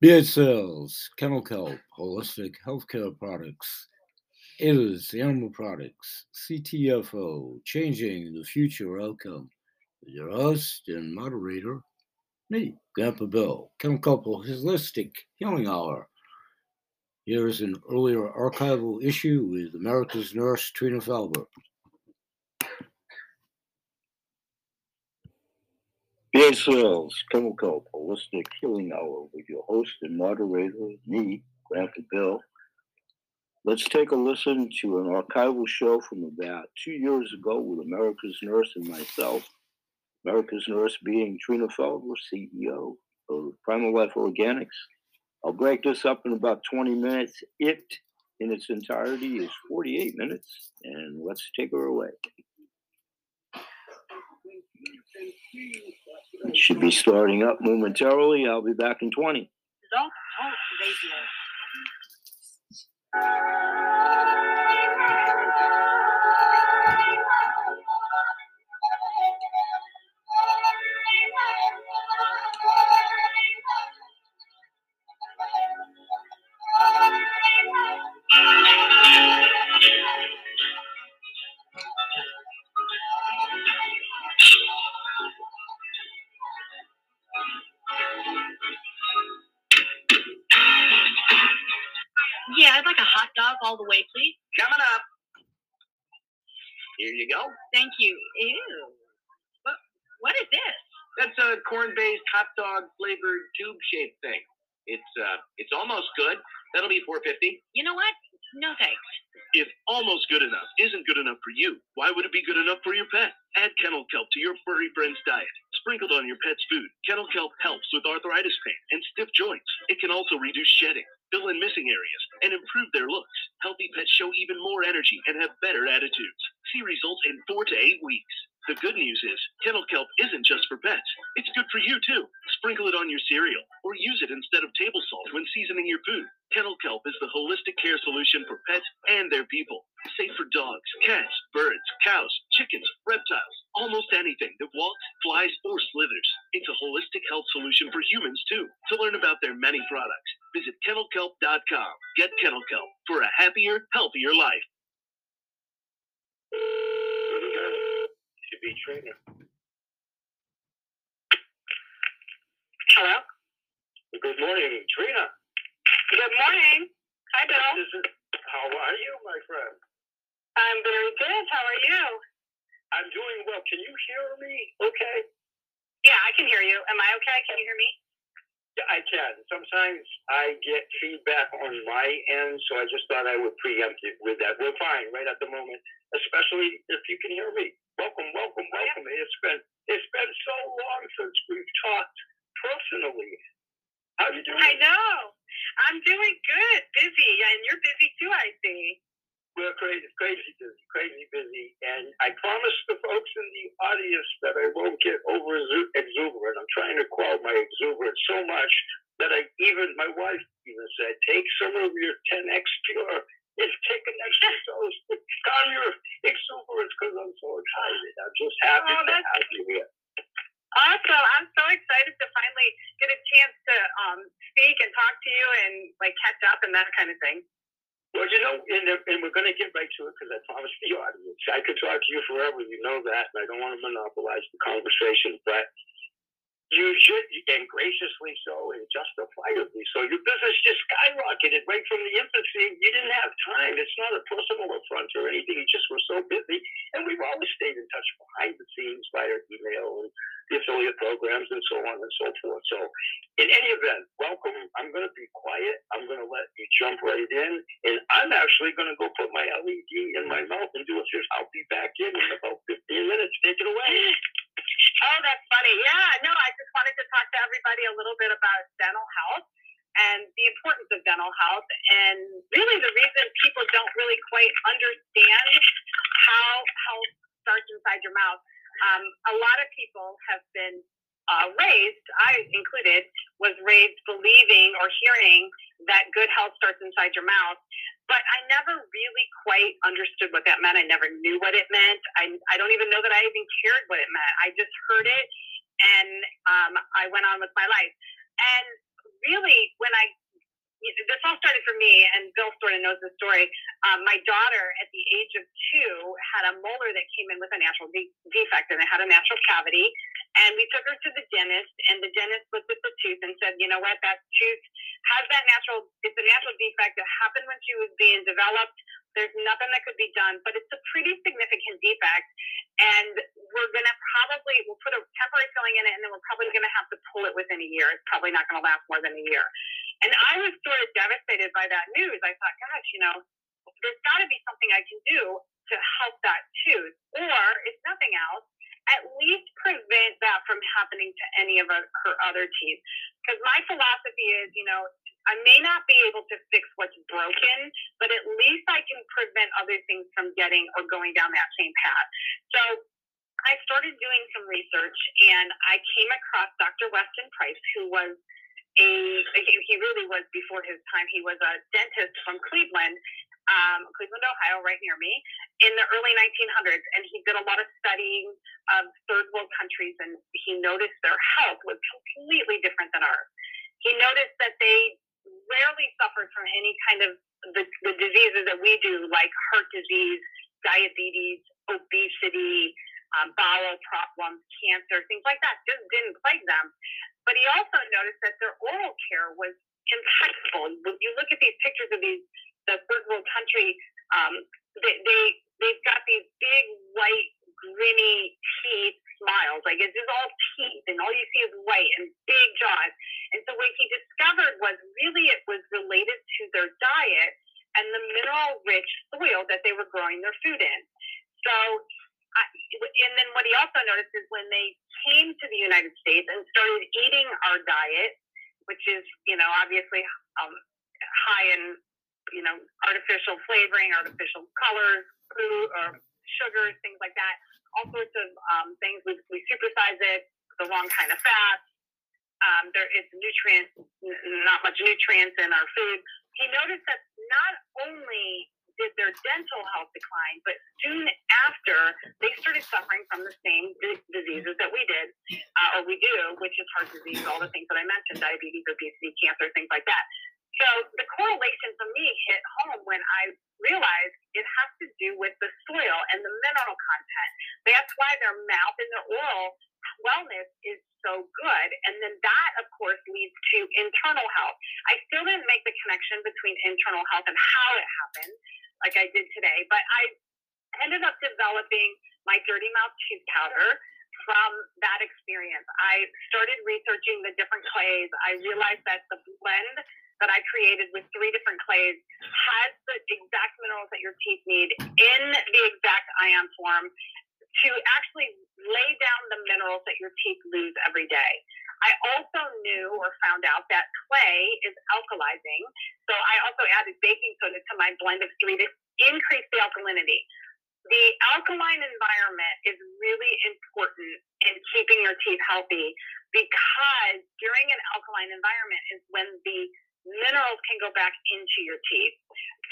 Beard Sales, Kennel Kelp, Holistic Healthcare Products, is Animal Products, CTFO, Changing the Future Outcome. Your host and moderator, me, Grandpa Bill, Kennel Kelp Holistic Healing Hour. Here is an earlier archival issue with America's Nurse Trina Felber. Sales, Kennel Kelp Holistic Healing Hour with your host and moderator, me, Grandpa Bill. Let's take a listen to an archival show from about two years ago with America's Nurse and myself. America's Nurse being Trina Felber, CEO of Primal Life Organics. I'll break this up in about 20 minutes. It, in its entirety, is 48 minutes, and let's take her away. It should be starting up momentarily. I'll be back in 20. Don't talk radio. Like a hot dog all the way, please. Coming up. Here you go. Thank you. Ew. What, what is this? That's a corn-based hot dog flavored tube-shaped thing. It's uh, it's almost good. That'll be 450. You know what? No thanks. If almost good enough isn't good enough for you, why would it be good enough for your pet? Add kennel kelp to your furry friend's diet. Sprinkled on your pet's food, kennel kelp helps with arthritis pain and stiff joints. It can also reduce shedding, fill in missing areas, and improve their looks. Healthy pets show even more energy and have better attitudes. See results in four to eight weeks. The good news is, kennel kelp isn't just for pets. It's good for you too. Sprinkle it on your cereal or use it instead of table salt when seasoning your food. Kennel kelp is the holistic care solution for pets and their people. Safe for dogs, cats, birds, cows, chickens, reptiles, almost anything that walks, flies, or slithers. It's a holistic health solution for humans too. To learn about their many products, visit kennelkelp.com. Get Kennel Kelp for a happier, healthier life. Be trainer. Hello. Good morning, Trina. Good morning. Hi, Bill. How are you, my friend? I'm very good. How are you? I'm doing well. Can you hear me? Okay. Yeah, I can hear you. Am I okay? Can you hear me? Yeah, I can. Sometimes I get feedback on my end, so I just thought I would preempt it with that. We're fine right at the moment, especially if you can hear me. Welcome, welcome, welcome. It's been it's been so long since we've talked personally. How you doing? I know. I'm doing good. Busy, and you're busy too. I see. We're crazy, crazy busy, crazy busy, and I promised the folks in the audience that I won't get over exuberant. I'm trying to quell my exuberance so much that I even my wife even said, take some of your 10x pure. It's take an extra dose to calm your exuberance because I'm so excited. I'm just happy Oh, to have you here. Awesome. I'm so excited to finally get a chance to um, speak and talk to you and like catch up and that kind of thing. Well, you know, and, and we're going to get right to it because I promised the audience. I could talk to you forever. You know that, and I don't want to monopolize the conversation, but you should, and graciously so, and justifiably so. Your business just skyrocketed right from the infancy. You didn't have time. It's not a personal affront or anything. You just were so busy, and we've always stayed in touch behind the scenes via email and the affiliate programs and so on and so forth. So, in any event, welcome. I'm going to be quiet. I'm going to let you jump right in, and I'm actually going to go put my LED in my mouth and do a fist. I'll be back in in about 15 minutes. Take it away. Oh, that's funny. Yeah, no, I just wanted to talk to everybody a little bit about dental health and the importance of dental health. And really, the reason people don't really quite understand how health starts inside your mouth. Um, a lot of people have been uh, raised, I included, was raised believing or hearing that good health starts inside your mouth. But I never really quite understood what that meant. I never knew what it meant. I, I don't even know that I even cared what it meant. I just heard it and um, I went on with my life. And really, when I this all started for me, and Bill sort of knows the story. Um, my daughter, at the age of two, had a molar that came in with a natural de- defect, and it had a natural cavity. And we took her to the dentist, and the dentist looked at the tooth and said, "You know what? That tooth has that natural. It's a natural defect that happened when she was being developed. There's nothing that could be done, but it's a pretty significant defect, and we're gonna probably we'll put a temporary filling in it, and then we're probably gonna have to pull it within a year. It's probably not gonna last more than a year." And I was sort of devastated by that news. I thought, gosh, you know, there's got to be something I can do to help that tooth, or if nothing else, at least prevent that from happening to any of her, her other teeth. Because my philosophy is, you know, I may not be able to fix what's broken, but at least I can prevent other things from getting or going down that same path. So I started doing some research and I came across Dr. Weston Price, who was a he really was before his time. He was a dentist from Cleveland, um, Cleveland, Ohio, right near me, in the early 1900s, and he did a lot of studying of third world countries, and he noticed their health was completely different than ours. He noticed that they rarely suffered from any kind of the, the diseases that we do, like heart disease, diabetes, obesity, um, bowel problems, cancer, things like that. Just didn't plague them. But he also noticed that their oral care was impeccable. When you look at these pictures of these the third world country, um, they, they they've got these big white grinny teeth smiles. Like it's just all teeth, and all you see is white and big jaws. And so what he discovered was really it was related to their diet and the mineral rich soil that they were growing their food in. So and then what he also noticed is when they came to the United States and started eating our diet, which is, you know, obviously um, high in, you know, artificial flavoring, artificial colors, food, or sugars, things like that, all sorts of um, things. We, we supersize it, the wrong kind of fat. Um, there is nutrients, not much nutrients in our food. He noticed that not only did their dental health decline, but soon after, they started suffering from the same d- diseases that we did, uh, or we do, which is heart disease, all the things that I mentioned, diabetes, obesity, cancer, things like that. So the correlation for me hit home when I realized it has to do with the soil and the mineral content. That's why their mouth and their oral wellness is so good. And then that, of course, leads to internal health. I still didn't make the connection between internal health and how it happened like I did today. But I ended up developing my dirty mouth tooth powder from that experience. I started researching the different clays. I realized that the blend that I created with three different clays has the exact minerals that your teeth need in the exact ion form to actually lay down the minerals that your teeth lose every day. I also knew or found out that clay is alkalizing. So I also added baking soda to my blend of three to increase the alkalinity. The alkaline environment is really important in keeping your teeth healthy because during an alkaline environment is when the minerals can go back into your teeth.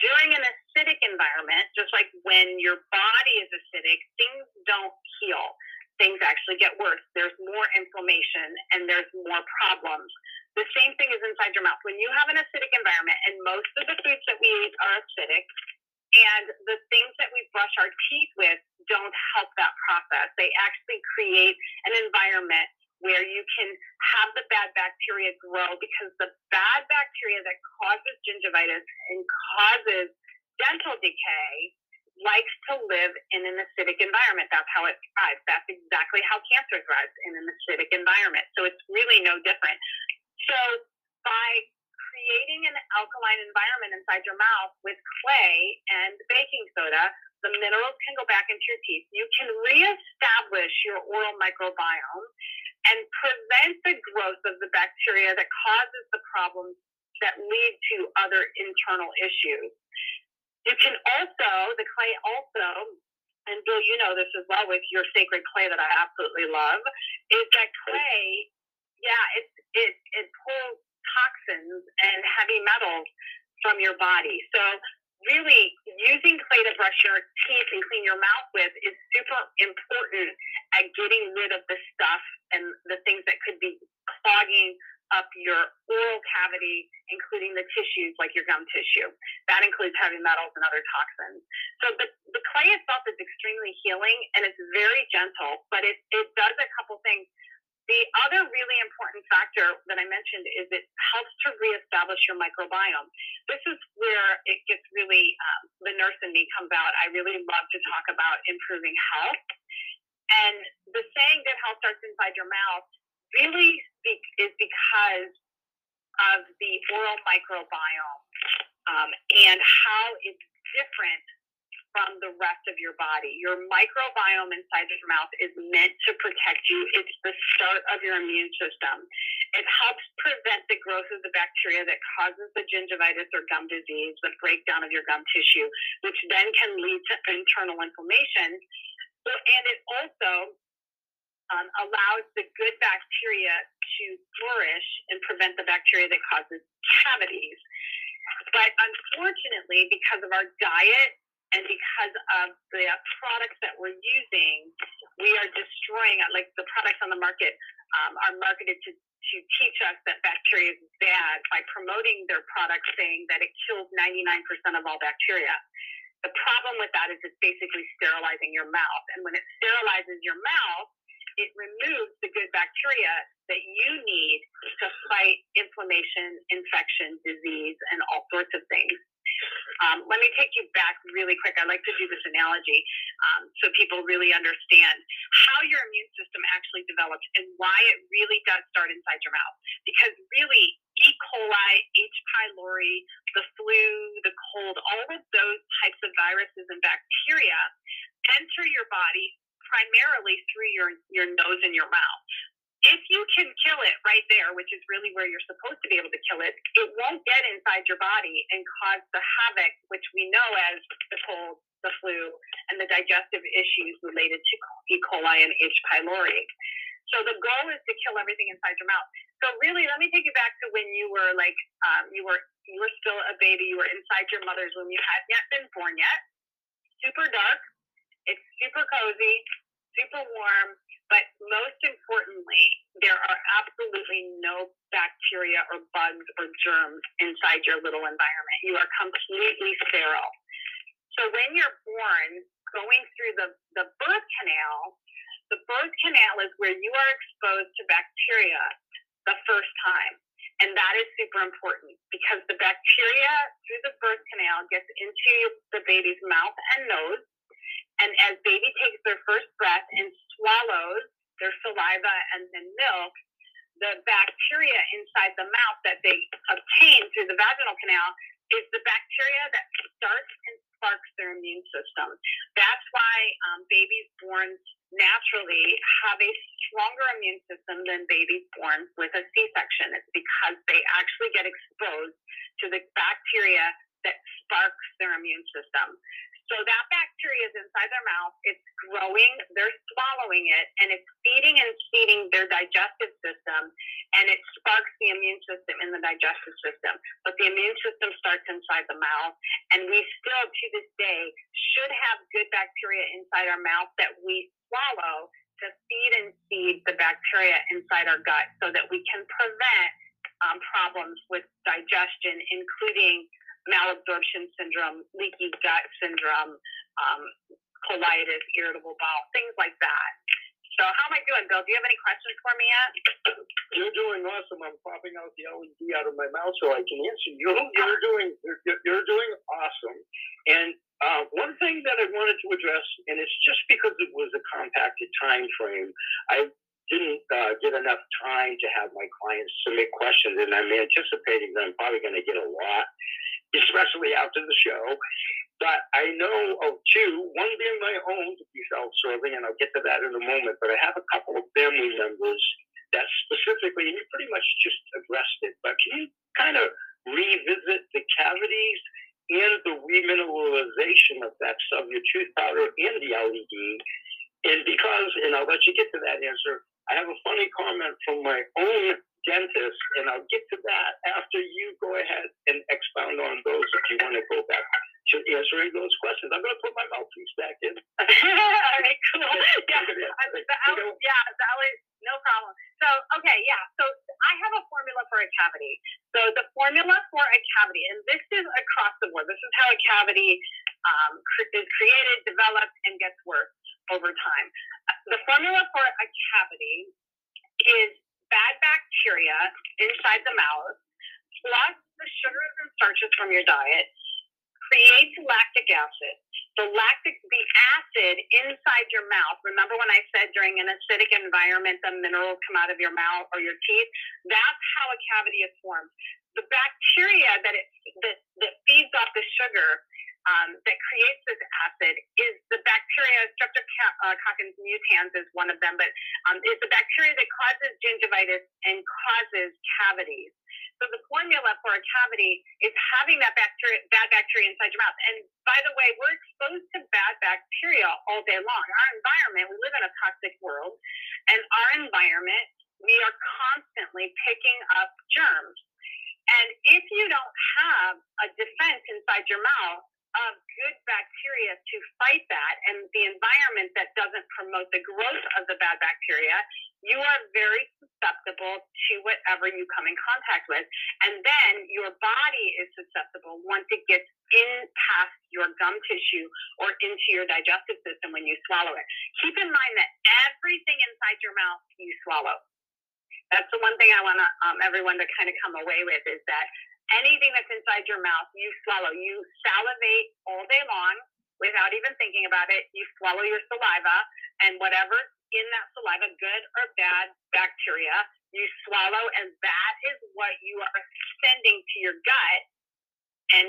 During an acidic environment, just like when your body is acidic, things don't heal things actually get worse. There's more inflammation and there's more problems. The same thing is inside your mouth. When you have an acidic environment, and most of the foods that we eat are acidic, and the things that we brush our teeth with don't help that process. They actually create an environment where you can have the bad bacteria grow because the bad bacteria that causes gingivitis and causes dental decay likes to live in an acidic environment. That's how it thrives. That's exactly how cancer thrives in an acidic environment. So it's really no different. So by creating an alkaline environment inside your mouth with clay and baking soda, the minerals can go back into your teeth. You can reestablish your oral microbiome and prevent the growth of the bacteria that causes the problems that lead to other internal issues. You can also, the clay also, and Bill, you know this as well with your sacred clay that I absolutely love, is that clay, yeah, it, it, it pulls toxins and heavy metals from your body. So really using clay to brush your teeth and clean your mouth with is super important at getting rid of the stuff and the things that could be clogging up your oral cavity, including the tissues like your gum tissue. That includes heavy metals and other toxins. So the, the clay itself is extremely healing and it's very gentle, but it, it does a couple things. The other really important factor that I mentioned is it helps to reestablish your microbiome. This is where it gets really, um, the nurse in me comes out. I really love to talk about improving health. And the saying that health starts inside your mouth really speak, is because of the oral microbiome um, and how it's different from the rest of your body. Your microbiome inside your mouth is meant to protect you. It's the start of your immune system. It helps prevent the growth of the bacteria that causes the gingivitis or gum disease, the breakdown of your gum tissue, which then can lead to internal inflammation. And it also um, allows the good bacteria to flourish and prevent the bacteria that causes cavities. But unfortunately, because of our diet and because of the products that we're using, we are destroying like the products on the market um, are marketed to to teach us that bacteria is bad by promoting their products saying that it kills 99% of all bacteria. The problem with that is it's basically sterilizing your mouth. And when it sterilizes your mouth, it removes the good bacteria that you need to fight inflammation, infection, disease, and all sorts of things. Um, let me take you back really quick. I like to do this analogy um, so people really understand how your immune system actually develops and why it really does start inside your mouth. Because really, E. coli, H. pylori, the flu, the cold, all of those types of viruses and bacteria enter your body primarily through your, your nose and your mouth. If you can kill it right there, which is really where you're supposed to be able to kill it, it won't get inside your body and cause the havoc, which we know as the cold, the flu, and the digestive issues related to E. coli and H. pylori. So the goal is to kill everything inside your mouth. So really, let me take you back to when you were like, um, you were you were still a baby. You were inside your mother's womb. You hadn't yet been born yet. Super dark. It's super cozy super warm, but most importantly, there are absolutely no bacteria or bugs or germs inside your little environment. You are completely sterile. So when you're born, going through the, the birth canal, the birth canal is where you are exposed to bacteria the first time. And that is super important because the bacteria through the birth canal gets into the baby's mouth and nose and as baby takes their first breath and swallows their saliva and then milk, the bacteria inside the mouth that they obtain through the vaginal canal is the bacteria that starts and sparks their immune system. That's why um, babies born naturally have a stronger immune system than babies born with a C section. It's because they actually get exposed to the bacteria that sparks their immune system. So that bacteria is inside their mouth, it's growing, they're swallowing it, and it's feeding and feeding their digestive system, and it sparks the immune system in the digestive system. But the immune system starts inside the mouth, and we still, to this day, should have good bacteria inside our mouth that we swallow to feed and feed the bacteria inside our gut so that we can prevent um, problems with digestion, including malabsorption syndrome, leaky gut syndrome, um, colitis, irritable bowel, things like that. So how am I doing, Bill? Do you have any questions for me yet? You're doing awesome. I'm popping out the LED out of my mouth so I can answer you. You're doing you're, you're doing awesome. And uh, one thing that I wanted to address, and it's just because it was a compacted time frame, I didn't uh, get enough time to have my clients submit questions, and I'm anticipating that I'm probably going to get a lot especially after the show. But I know of two, one being my own to be self-serving, and I'll get to that in a moment. But I have a couple of family members that specifically, and you pretty much just addressed it. But can you kind of revisit the cavities and the remineralization of your tooth powder and the LED? And because, and I'll let you get to that answer, I have a funny comment from my own dentist, and I'll get to that after you go ahead and expound on those if you want to go back to answering those questions. I'm going to put my mouthpiece back in. All right, cool. Yeah, the, yeah, the, no problem. So, okay, yeah. So I have a formula for a cavity. So the formula for a cavity, and this is across the board. This is how a cavity um, is created, developed, and gets worse over time. The formula for a cavity is bad bacteria inside the mouth, plus the sugars and starches from your diet, creates lactic acid. The lactic, the acid inside your mouth. Remember when I said during an acidic environment, the minerals come out of your mouth or your teeth? That's how a cavity is formed. The bacteria that it that, that feeds off the sugar um, that creates this acid is bacteria, Streptococcus uh, mutans is one of them, but um, is the bacteria that causes gingivitis and causes cavities. So the formula for a cavity is having that bacteria, bad bacteria inside your mouth. And by the way, we're exposed to bad bacteria all day long. Our environment, we live in a toxic world, and our environment, we are constantly picking up germs. And if you don't have a defense inside your mouth, of good bacteria to fight that and the environment that doesn't promote the growth of the bad bacteria, you are very susceptible to whatever you come in contact with. And then your body is susceptible once it gets in past your gum tissue or into your digestive system when you swallow it. Keep in mind that everything inside your mouth you swallow. That's the one thing I want um, everyone to kind of come away with is that anything that's inside your mouth, you swallow. You salivate all day long without even thinking about it. You swallow your saliva, and whatever in that saliva, good or bad bacteria, you swallow, and that is what you are sending to your gut. And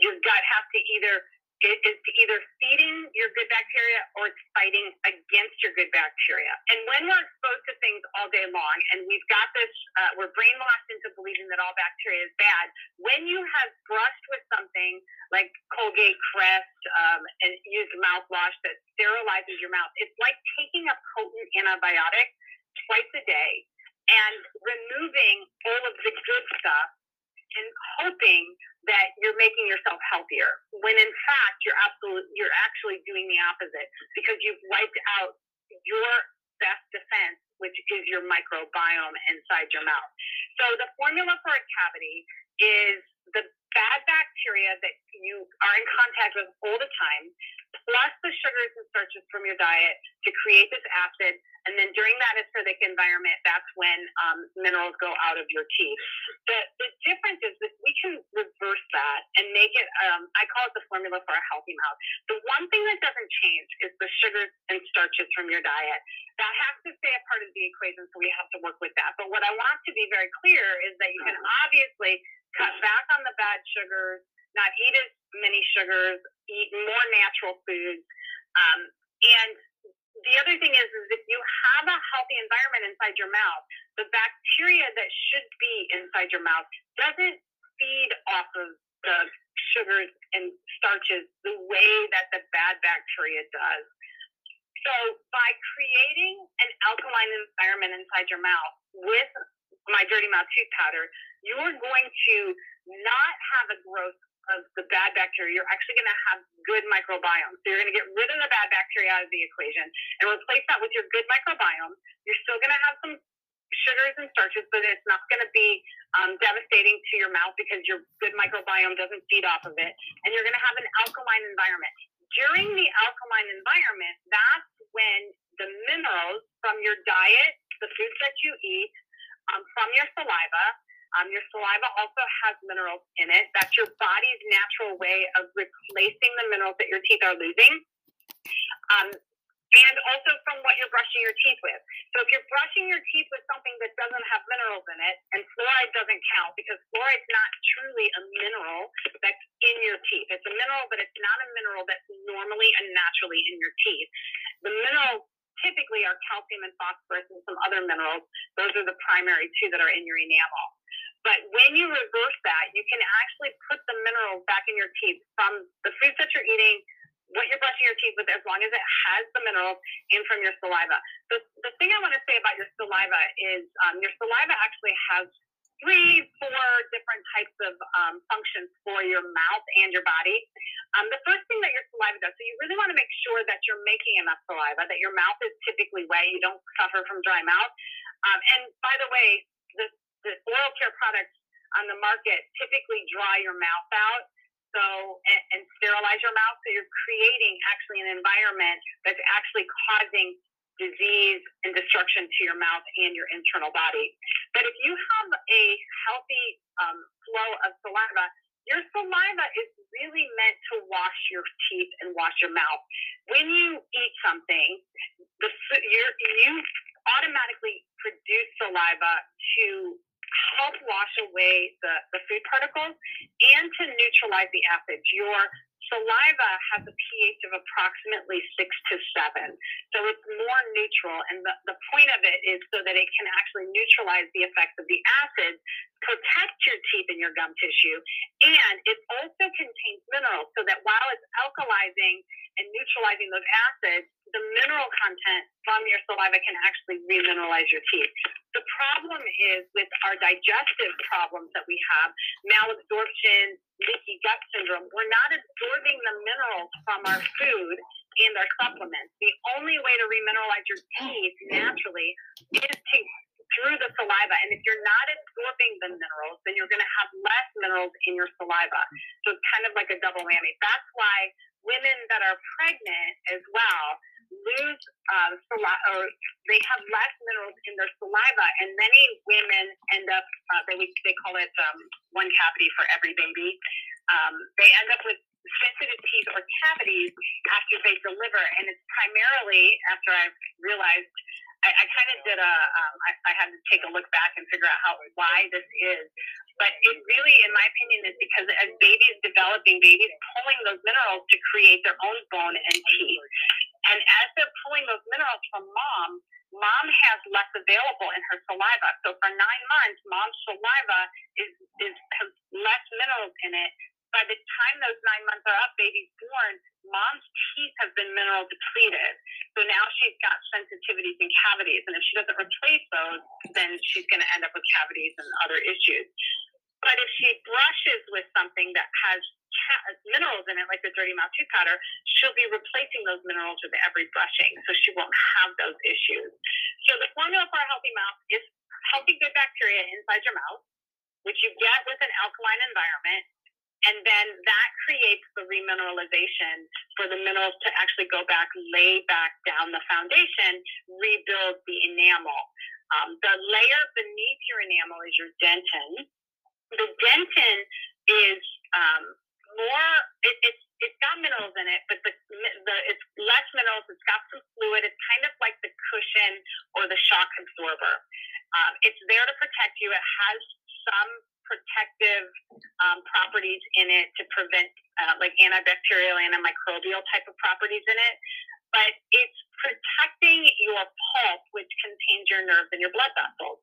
your gut has to either it is either feeding your good bacteria or it's fighting against your good bacteria. And when we're exposed to things all day long, and we've got this, uh, we're brainwashed into believing that all bacteria is bad. When you have brushed with something like Colgate Crest um, and used mouthwash that sterilizes your mouth, it's like taking a potent antibiotic twice a day and removing all of the good stuff and hoping that you're making yourself healthier when in fact you're absolutely you're actually doing the opposite because you've wiped out your best defense which is your microbiome inside your mouth. So the formula for a cavity is the bad bacteria that you are in contact with all the time plus the sugars and starches from your diet to create this acid and then during that acidic environment, that's when um, minerals go out of your teeth. The, the difference is that we can reverse that and make it, um, I call it the formula for a healthy mouth. The one thing that doesn't change is the sugars and starches from your diet. That has to stay a part of the equation, so we have to work with that. But what I want to be very clear is that you can obviously cut back on the bad sugars, not eat as many sugars, eat more natural foods. Um, and the other thing is, is if you have a healthy environment inside your mouth, the bacteria that should be inside your mouth doesn't feed off of the sugars and starches the way that the bad bacteria does. So by creating an alkaline environment inside your mouth with my dirty mouth tooth powder, you're going to not have a growth of the bad bacteria, you're actually going to have good microbiome. So you're going to get rid of the bad bacteria out of the equation and replace that with your good microbiome. You're still going to have some sugars and starches, but it's not going to be um, devastating to your mouth because your good microbiome doesn't feed off of it. And you're going to have an alkaline environment. During the alkaline environment, that's when the minerals from your diet, the foods that you eat, um, from your saliva, um, your saliva also has minerals in it. That's your body's natural way of replacing the minerals that your teeth are losing. Um, and also from what you're brushing your teeth with. So if you're brushing your teeth with something that doesn't have minerals in it, and fluoride doesn't count because fluoride's not truly a mineral that's in your teeth. It's a mineral, but it's not a mineral that's normally and naturally in your teeth. The minerals typically are calcium and phosphorus and some other minerals. Those are the primary two that are in your enamel. But when you reverse that, you can actually put the minerals back in your teeth from the foods that you're eating, what you're brushing your teeth with, as long as it has the minerals in from your saliva. The, the thing I want to say about your saliva is um, your saliva actually has three, four different types of um, functions for your mouth and your body. Um, the first thing that your saliva does, so you really want to make sure that you're making enough saliva, that your mouth is typically wet, you don't suffer from dry mouth. Um, and by the way, the the oral care products on the market typically dry your mouth out so and, and sterilize your mouth. So you're creating actually an environment that's actually causing disease and destruction to your mouth and your internal body. But if you have a healthy um, flow of saliva, your saliva is really meant to wash your teeth and wash your mouth. When you eat something, the you automatically produce saliva to help wash away the, the food particles and to neutralize the acids. Your saliva has a pH of approximately six to seven. So it's more neutral. And the, the point of it is so that it can actually neutralize the effects of the acids, protect your teeth and your gum tissue. And it also contains minerals so that while it's alkalizing and neutralizing those acids, the mineral content from your saliva can actually remineralize your teeth. The problem is with our digestive problems that we have, malabsorption, leaky gut syndrome, we're not absorbing the minerals from our food and our supplements. The only way to remineralize your teeth naturally is to through the saliva. And if you're not absorbing the minerals, then you're going to have less minerals in your saliva. So it's kind of like a double whammy. That's why women that are pregnant as well lose uh, saliva, or they have less minerals in their saliva, and many women end up uh, they they call it um, one cavity for every baby. Um, they end up with sensitive teeth or cavities after they deliver, and it's primarily after I've realized I, I kind of did a, um, I, I had to take a look back and figure out how why this is. But it really, in my opinion, is because as babies developing, babies pulling those minerals to create their own bone and teeth. And as they're pulling those minerals from mom, mom has less available in her saliva. So for nine months, mom's saliva is, is has less minerals in it by the time those nine months are up, baby's born, mom's teeth have been mineral depleted. So now she's got sensitivities and cavities. And if she doesn't replace those, then she's going to end up with cavities and other issues. But if she brushes with something that has minerals in it, like the dirty mouth tooth powder, she'll be replacing those minerals with every brushing, so she won't have those issues. So the formula for a healthy mouth is healthy good bacteria inside your mouth, which you get with an alkaline environment, and then that creates the remineralization for the minerals to actually go back, lay back down the foundation, rebuild the enamel. Um, the layer beneath your enamel is your dentin. The dentin is um, more, it, it's it's got minerals in it, but the, the it's less minerals. It's got some fluid. It's kind of like the cushion or the shock absorber. Um, it's there to protect you. It has some protective um, properties in it to prevent uh, like antibacterial, antimicrobial type of properties in it. But it's protecting your pulp, which contains your nerves and your blood vessels.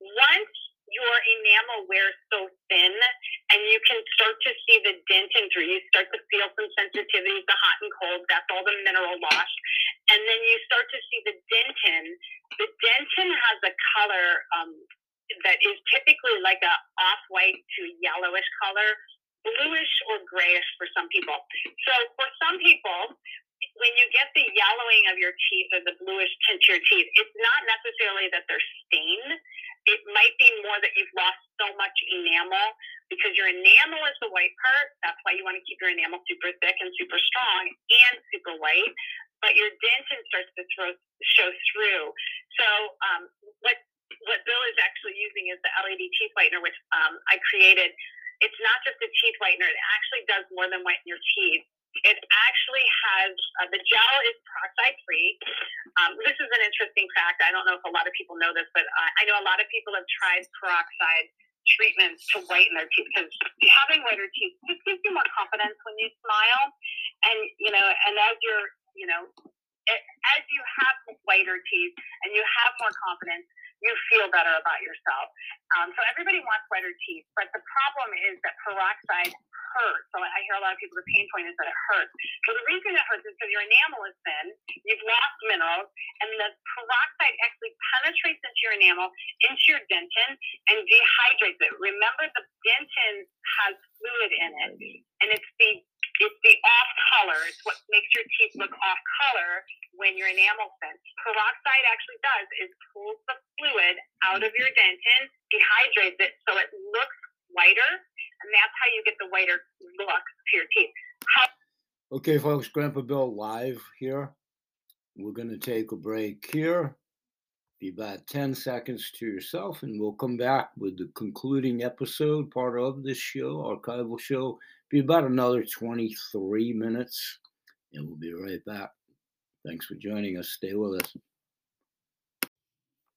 Once your enamel wears so thin and you can start to see the dentin through, you start to feel some sensitivities to hot and cold. That's all the mineral loss. And then you start to see the dentin. The dentin has a color um, that is typically like a off-white to yellowish color, bluish or grayish for some people. So for some people, when you get the yellowing of your teeth or the bluish tint to your teeth, it's not necessarily that they're stained. It might be more that you've lost so much enamel because your enamel is the white part. That's why you want to keep your enamel super thick and super strong and super white. But your dentin starts to throw, show through. So um, what what Bill is actually using is the LED teeth whitener, which um, I created. It's not just a teeth whitener; it actually does more than whiten your teeth. It actually has uh, the gel is peroxide free. Um, this is an interesting fact. I don't know if a lot of people know this, but I, I know a lot of people have tried peroxide treatments to whiten their teeth because having whiter teeth just gives you more confidence when you smile, and you know, and as you're, you know, as you have whiter teeth and you have more confidence, you feel better about yourself. Um, so everybody wants whiter teeth, but the problem is that peroxide hurts. So I hear a lot of people, the pain point is that it hurts. So the reason it hurts is because your enamel is thin, you've lost minerals, and the peroxide actually penetrates into your enamel, into your dentin, and dehydrates it. Remember, the dentin has fluid in it, and it's the it's the off color. It's what makes your teeth look off color when your enamel thin. Peroxide actually does is pulls the fluid out of your dentin, dehydrates it so it looks whiter, and that's how you get the whiter look to your teeth. How Okay, folks, Grandpa Bill live here. We're going to take a break here. Be about 10 seconds to yourself, and we'll come back with the concluding episode, part of this show, archival show. Be about another 23 minutes, and we'll be right back. Thanks for joining us. Stay with us.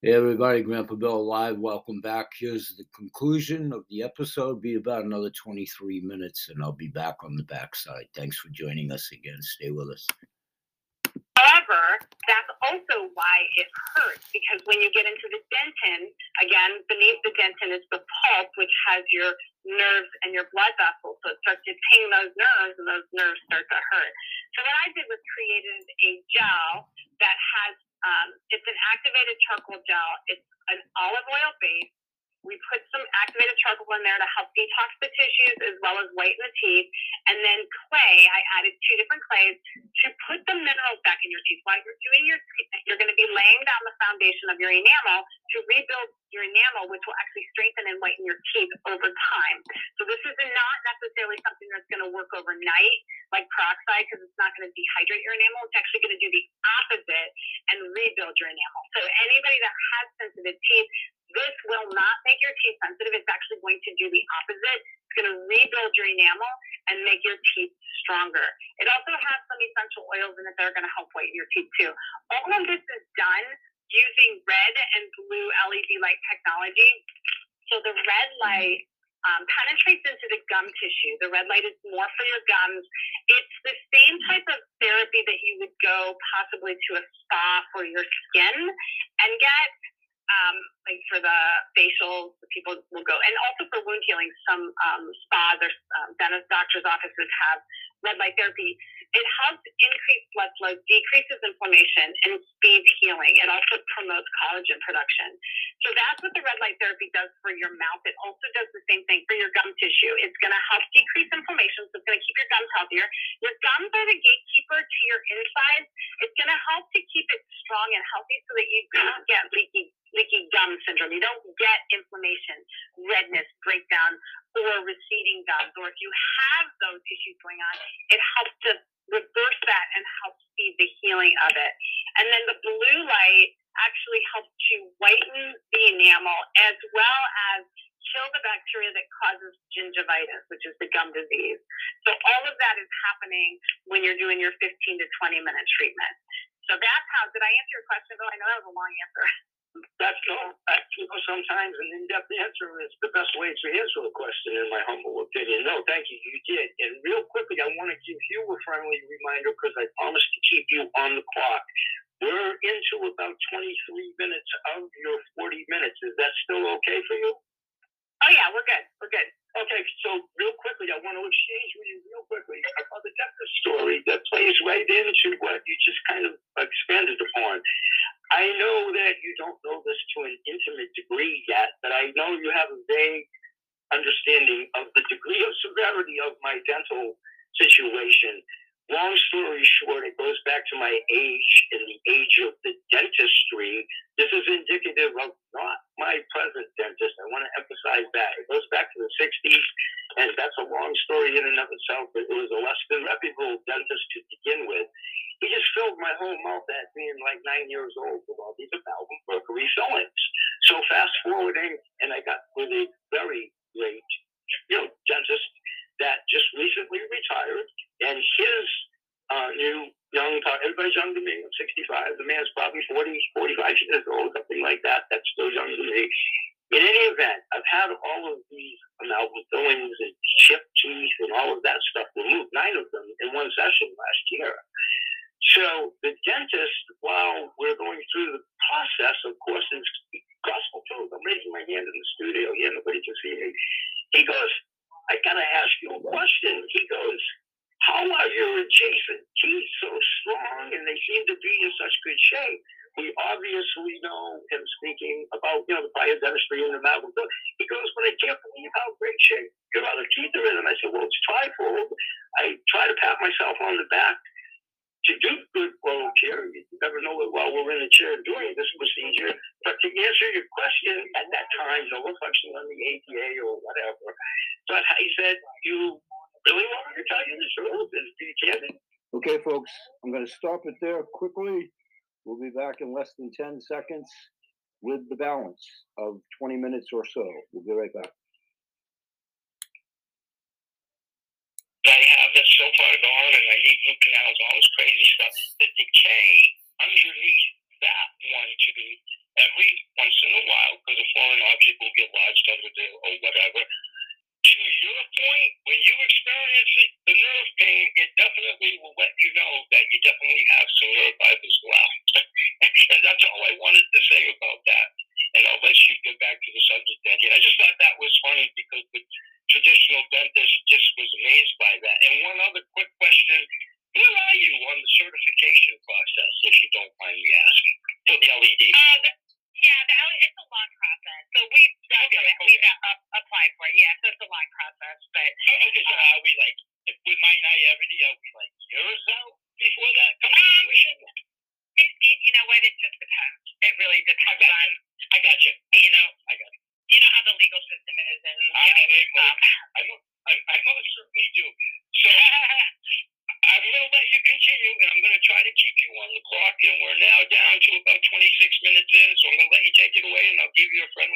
Hey, everybody, Grandpa Bill Live. Welcome back. Here's the conclusion of the episode. Be about another 23 minutes, and I'll be back on the backside. Thanks for joining us again. Stay with us. However, that's also why it hurts because when you get into the dentin, again, beneath the dentin is the pulp, which has your nerves and your blood vessels. So it starts to ping those nerves, and those nerves start to hurt. So what I did was created a gel that has um, it's an activated charcoal gel. It's an olive oil base we put some activated charcoal in there to help detox the tissues as well as whiten the teeth. And then clay, I added two different clays to put the minerals back in your teeth. While you're doing your treatment, you're going to be laying down the foundation of your enamel to rebuild your enamel, which will actually strengthen and whiten your teeth over time. So this is not necessarily something that's going to work overnight like peroxide because it's not going to dehydrate your enamel. It's actually going to do the opposite and rebuild your enamel. So anybody that has sensitive teeth, this will not make your teeth sensitive. It's actually going to do the opposite. It's going to rebuild your enamel and make your teeth stronger. It also has some essential oils in it that are going to help whiten your teeth too. All of this is done using red and blue LED light technology. So the red light um, penetrates into the gum tissue. The red light is more for your gums. It's the same type of therapy that you would go possibly to a spa for your skin and get um, like for the facials, people will go, and also for wound healing. Some um, spas or um, dentist doctors' offices have red light therapy. It helps increase blood flow, decreases inflammation, and speeds healing. It also promotes collagen production. So that's what the red light therapy does for your mouth. It also does the same thing for your gum tissue. It's going to help decrease inflammation, so it's going to keep your gums healthier. Your gums are the gatekeeper to your insides. It's going to help to keep it strong and healthy so that you don't get leaky leaky gum syndrome. You don't get inflammation, redness, breakdown, or receding gums. Or if you have those issues going on, it helps to reverse that and help speed the healing of it. And then the blue light actually helps to whiten the enamel as well as kill the bacteria that causes gingivitis, which is the gum disease. So all of that is happening when you're doing your 15 to 20 minute treatment. So that's how, did I answer your question, Bill? I know that was a long answer. That's no, you know, sometimes an in-depth answer is the best way to answer a question, in my humble opinion. No, thank you, you did. And real quickly, I want to give you a friendly reminder because I promised to keep you on the clock. We're into about 23 minutes of your 40 minutes. Is that still okay for you? Oh yeah, we're good. We're good. Okay, so real quickly, I want to exchange with you real quickly about the dentist story that plays right into what you just kind of expanded upon. I know that you don't know this to an intimate degree yet, but I know you have a vague understanding of the degree of severity of my dental situation. Long story short, it goes back to my age and the age of the dentistry. This is indicative of not my present dentist. I want to emphasize that. It goes back to the 60s, and that's a long story in and of itself, but it was a less than reputable dentist to begin with he just filled my whole mouth at being like nine years old with all these amalgam mercury fillings. So fast forwarding, and I got with a very great, you know, dentist that just recently retired, and his uh, new young, everybody's younger than me. I'm 65. The man's probably 40, 45 years old, something like that. That's still young to me. In any event, I've had all of these amalgam fillings and chipped teeth and all of that stuff removed, nine of them in one session last year. So the dentist, while we're going through the process, of course, is gospel truth. I'm raising my hand in the studio here, nobody can see me. He goes, I gotta ask you a question. He goes, How are your adjacent teeth so strong and they seem to be in such good shape? We obviously know him speaking about, you know, the prior dentistry and the medical. He goes, but I can't believe how great shape your other teeth are in. And I said, well, it's trifold. I try to pat myself on the back to do good oral care. You never know it while we're in a chair doing this procedure. But to answer your question, at that time, no reflection on the ADA or whatever. But I said, you really want me to tell you the truth? Is you, candid. Okay, folks, I'm going to stop it there quickly. We'll be back in less than 10 seconds with the balance of 20 minutes or so. We'll be right back. that I have that's so far gone, and I need root canals all this crazy stuff. The decay underneath that one to be every once in a while, because a foreign object will get lodged under there or whatever. To your point, when you experience the nerve pain, it definitely will let you know that you definitely have some nerve fibers left. and that's all I wanted to say about that. And I'll let you get back to the subject again. I just thought that was funny because. The, traditional dentist just was amazed by that. And one other quick question. Where are you on the certification process, if you don't mind me asking, for the LED? Uh, the, yeah, the LED, it's a long process. So we've done it. Okay. We've uh, applied for it. Yeah, so it's a long process. But oh, okay, so um, are we like, with my naivety, are we like years out before that comes um, it, it, you know what? It just depends. It really depends I got on. You. I got I most certainly do. So I'm let you continue, and I'm going to try to keep you on the clock. And we're now down to about 26 minutes in, so I'm going to let you take it away, and I'll give you a friend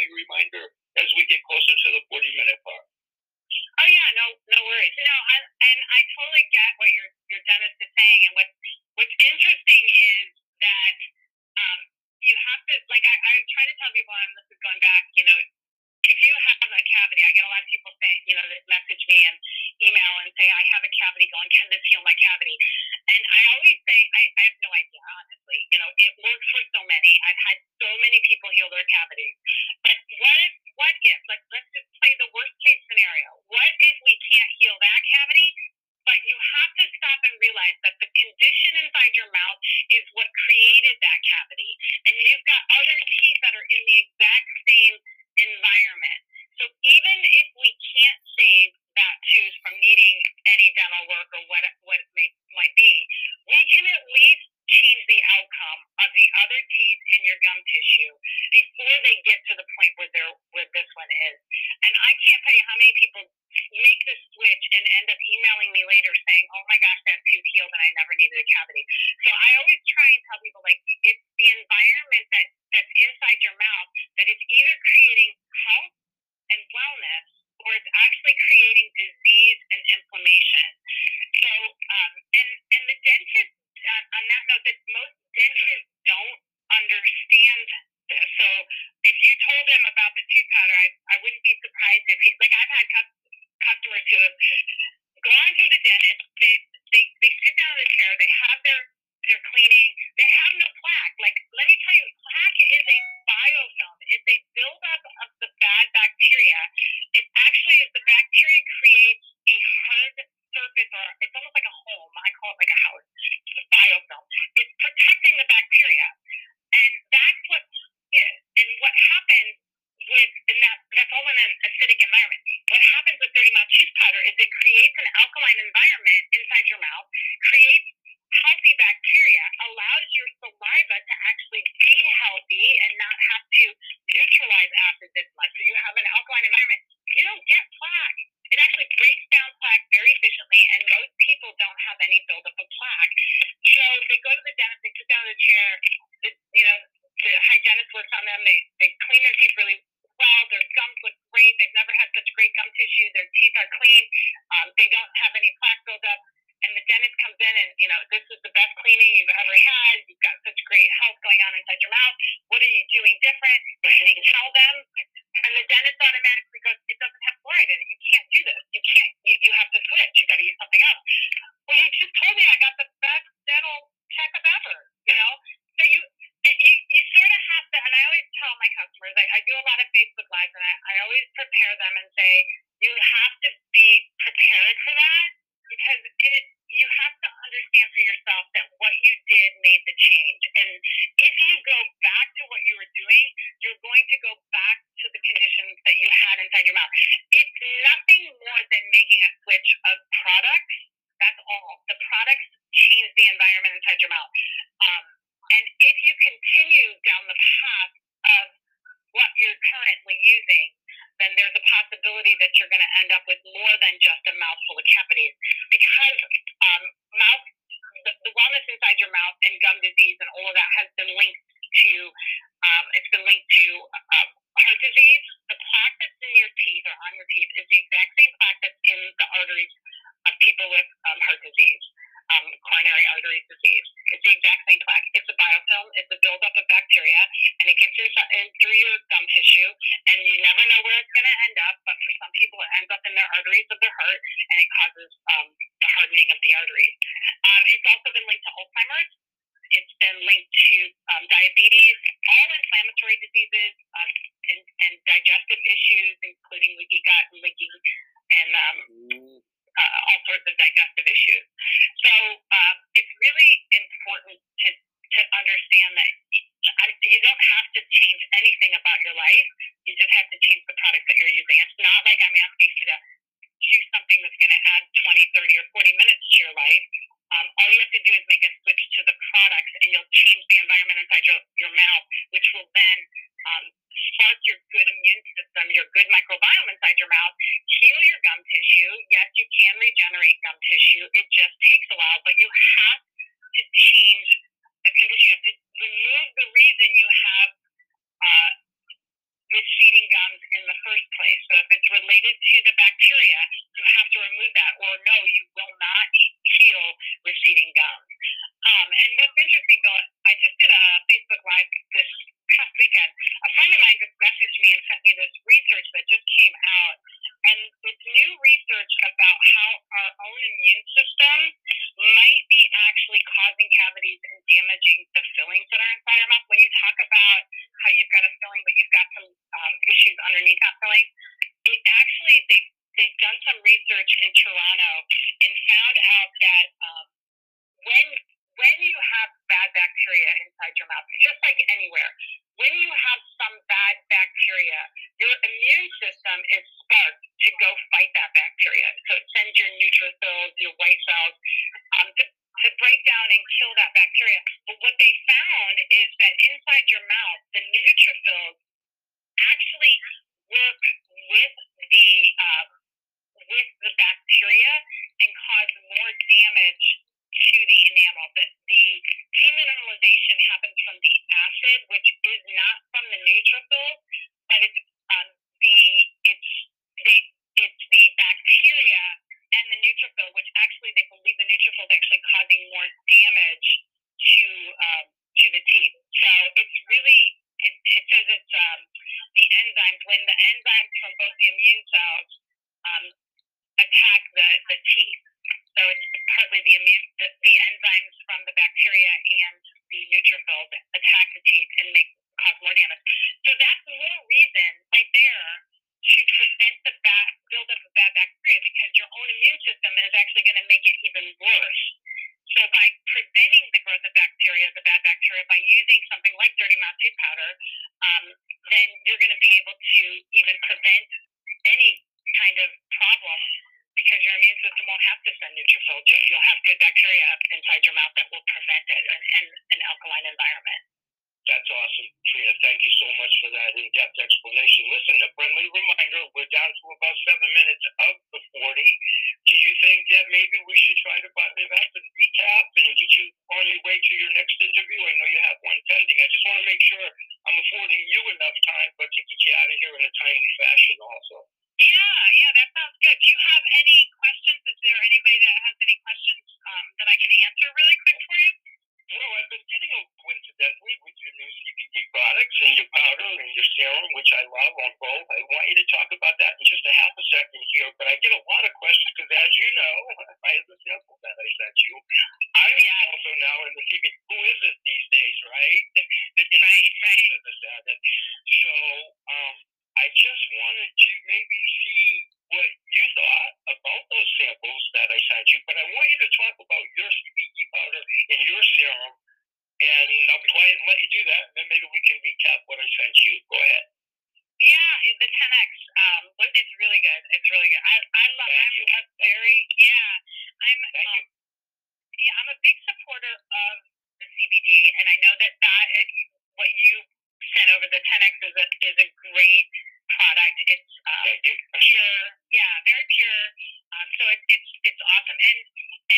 it's related to the and I know that that is, what you sent over the 10x is a is a great product. It's um, pure, yeah, very pure. Um, so it, it's it's awesome. And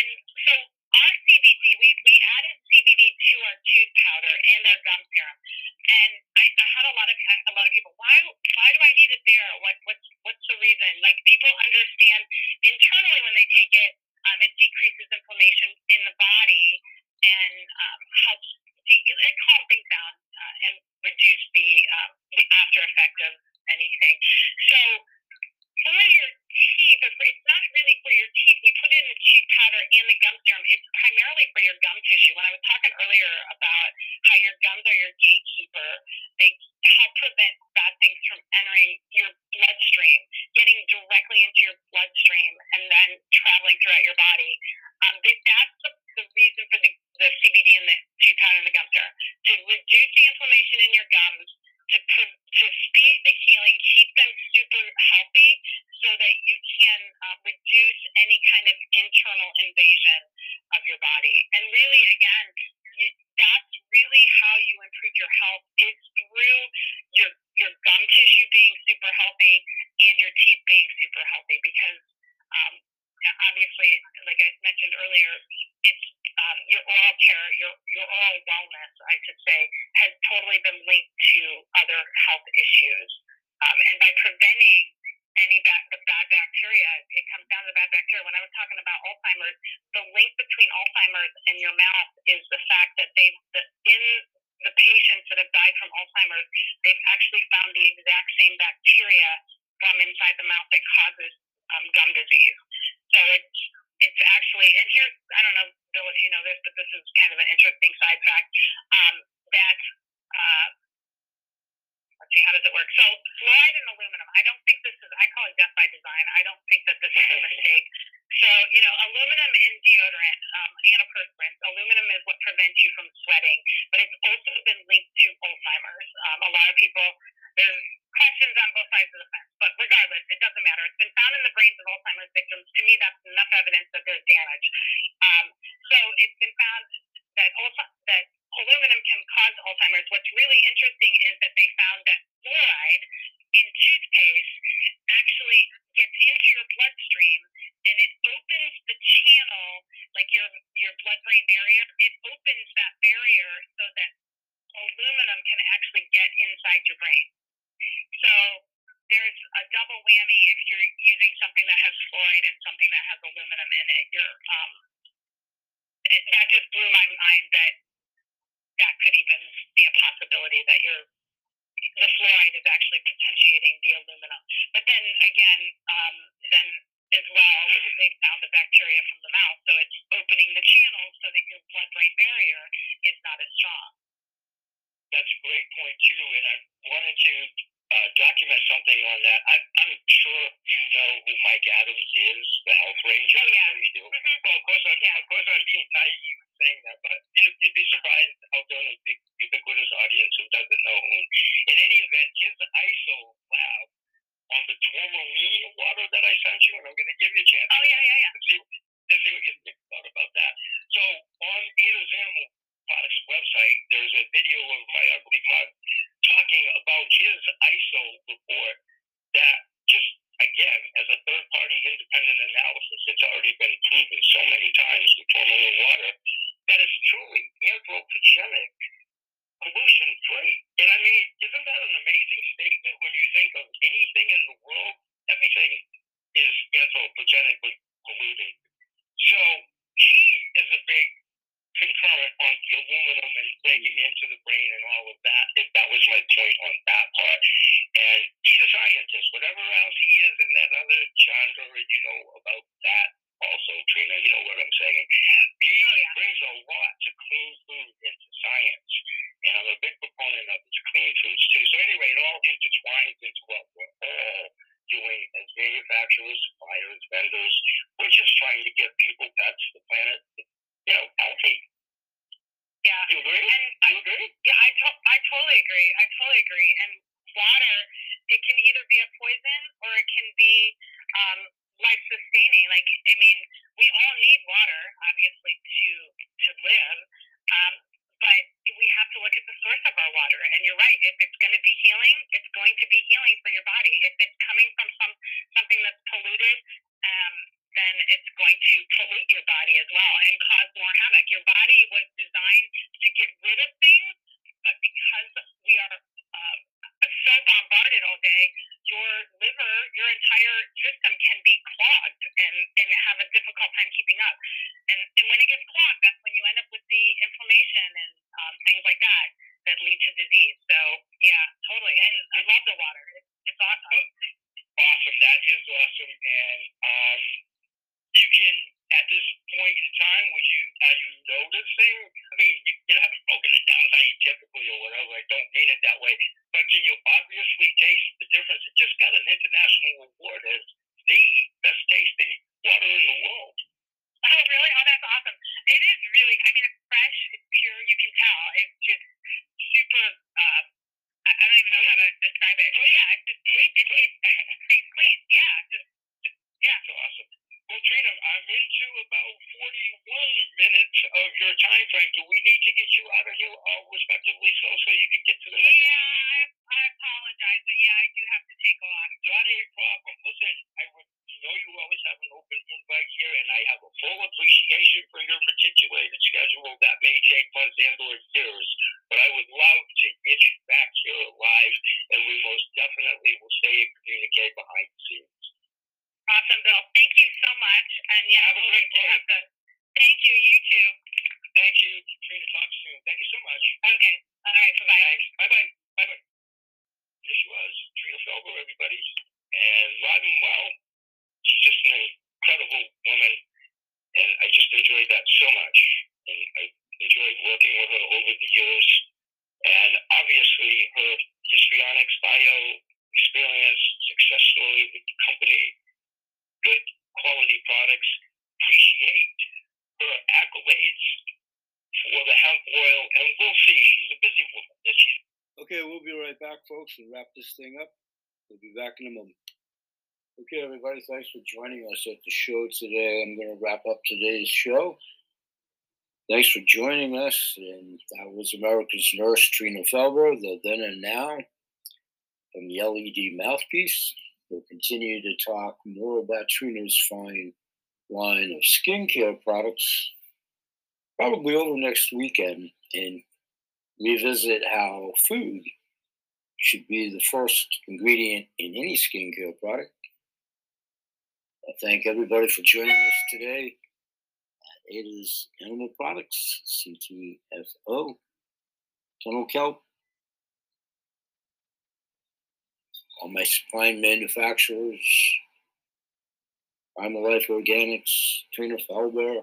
and so our CBD, we we added CBD to our tooth powder and our gum serum. And I, I had a lot of a lot of people. Why why do I need it there? What what's what's the reason? Like people understand internally when they take it, um, it decreases inflammation in the body and um, helps de- it calm things down uh, and reduce the um, the after effect of anything. So for your teeth, or for, it's not really for your teeth. We put in the tooth powder and the gum serum. It's primarily for your gum tissue. When I was talking earlier about how your gums are your gatekeeper, they help prevent bad things from entering your bloodstream, getting directly into your bloodstream, and then traveling throughout your body. Um, they, that's the, the reason for the, the CBD and the tooth powder and the gum serum to reduce the inflammation in your gums, to pre- to speed the healing, keep them super healthy, so that you can uh, reduce any kind of internal invasion of your body. And really, again, you, that's really how you improve your health is through your your gum tissue being super healthy and your teeth being super healthy. Because um, obviously, like I mentioned earlier, it's um, your oral care, your your oral wellness, I should say, has totally been linked to other health issues. Um, and by preventing any bad, the bad bacteria, it comes down to the bad bacteria. When I was talking about Alzheimer's, the link between And your mouth is the fact that they, the, in the patients that have died from Alzheimer's, they've actually found the exact same bacteria from inside the mouth that causes um, gum disease. So it's it's actually, and here's I don't know, Bill, if you know this, but this is kind of an interesting side fact um, that. Uh, let's see, how does it work? So fluoride and aluminum. I don't think this is. I call it death by design. I don't think that this is a mistake. So you know, aluminum in deodorant, um, antiperspirants. Aluminum is what prevents you from sweating, but it's also been linked to Alzheimer's. Um, a lot of people there's questions on both sides of the fence, but regardless, it doesn't matter. It's been found in the brains of Alzheimer's victims. To me, that's enough evidence that there's damage. Um, so it's been found that also, that aluminum can cause Alzheimer's. What's really interesting is that they found that fluoride in toothpaste actually gets into your bloodstream and it opens the channel, like your your blood brain barrier. It opens that barrier so that aluminum can actually get inside your brain. So there's a double whammy if you're using something that has fluoride and something that has aluminum in it. You're um, it, that just blew my mind that that could even be a possibility that you're the fluoride is actually potentiating the aluminum. But then again, um, then as well, they found the bacteria from the mouth, so it's opening the channel so that your blood-brain barrier is not as strong. That's a great point too, and I wanted to uh, document something on that. I, I'm sure you know who Mike Adams is, the health ranger. Oh, yeah. I'm sure you do. Mhm. Well, of course, I'm, Yeah. of course, I'm being naive in saying that, but you know, you'd be surprised out there in a ubiquitous audience who doesn't know whom. In any event, his ISO lab on the tourmaline water that I sent you, and I'm going to give you a chance. Oh, yeah, yeah, yeah. to see, to see what you think about, about that. So on Ada's Animal Products website, there's a video of my ugly mug talking about his ISO report that just again, as a third party independent analysis, it's already been proven so many times with tourmaline water that it's truly anthropogenic, pollution free. And I mean, isn't that an amazing statement when you think of anything in the world? Everything is anthropogenically polluting. So he is a big concurrent on the aluminum and breaking into the brain and all of that. And that was my point on that part. And he's a scientist. Whatever else he is in that other genre, you know about that also, Trina. You know what I'm saying. He Oh, yeah. brings a lot to clean food into science. And I'm a big proponent of his clean foods too. So anyway, it all intertwines into what we're all doing as manufacturers, suppliers, vendors. We're just trying to get people, pets, the planet, you know, healthy. Yeah. You agree? And I, You agree? yeah, I, to- I totally agree. I totally agree. And water, it can either be a poison or it can be um, life sustaining. Like, I mean, we all need water, obviously, to to live. Um, but we have to look at the source of our water. And you're right. If it's going to be healing, it's going to be healing for your body. If it's coming from some something that's polluted, um, then it's going to pollute your body as well and cause more havoc. Your body folks, and wrap this thing up. We'll be back in a moment. Okay, everybody, thanks for joining us at the show today. I'm going to wrap up today's show. Thanks for joining us. And that was America's nurse, Trina Felber, the then and now from the LED mouthpiece. We'll continue to talk more about Trina's fine line of skincare products probably over next weekend and revisit how food should be the first ingredient in any skincare product. I thank everybody for joining us today. It is Animal Products, CTFO, Tunnel Kelp, all my supplying manufacturers, Primal Life Organics, Trina Felber,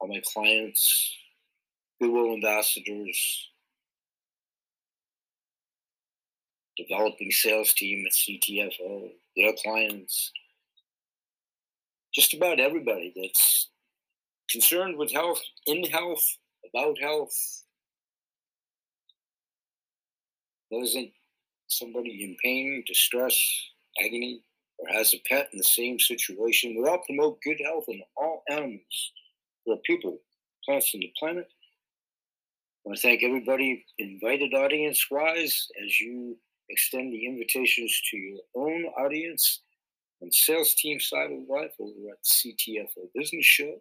all my clients, Goodwill ambassadors, developing sales team at CTFO, their clients, just about everybody that's concerned with health, in health, about health. There isn't somebody in pain, distress, agony, or has a pet in the same situation. We all promote good health in all animals, for people, plants, and the planet. I want to thank everybody invited audience wise as you extend the invitations to your own audience on sales team side of life over at CTFO Business Show,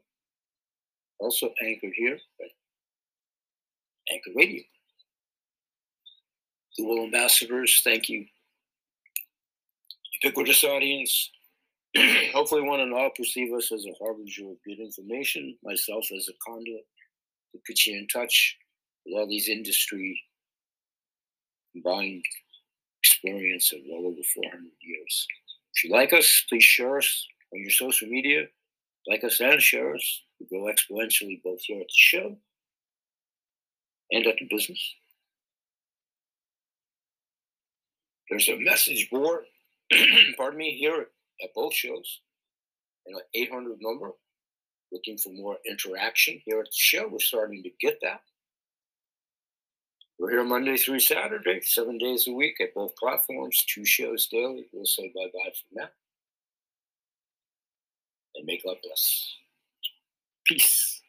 also anchored here at Anchor Radio. Dual ambassadors, thank you. Ubiquitous audience. Hopefully, one and all perceive us as a harbinger of good information, myself as a conduit to put you in touch with all these industry combined experience of well over 400 years. If you like us, please share us on your social media. Like us and share us. We grow exponentially both here at the show and at the business. There's a message board, pardon me, here at both shows, and an 800 number. Looking for more interaction here at the show. We're starting to get that. We're here Monday through Saturday, seven days a week at both platforms, two shows daily. We'll say bye bye for now. And may God bless. Peace.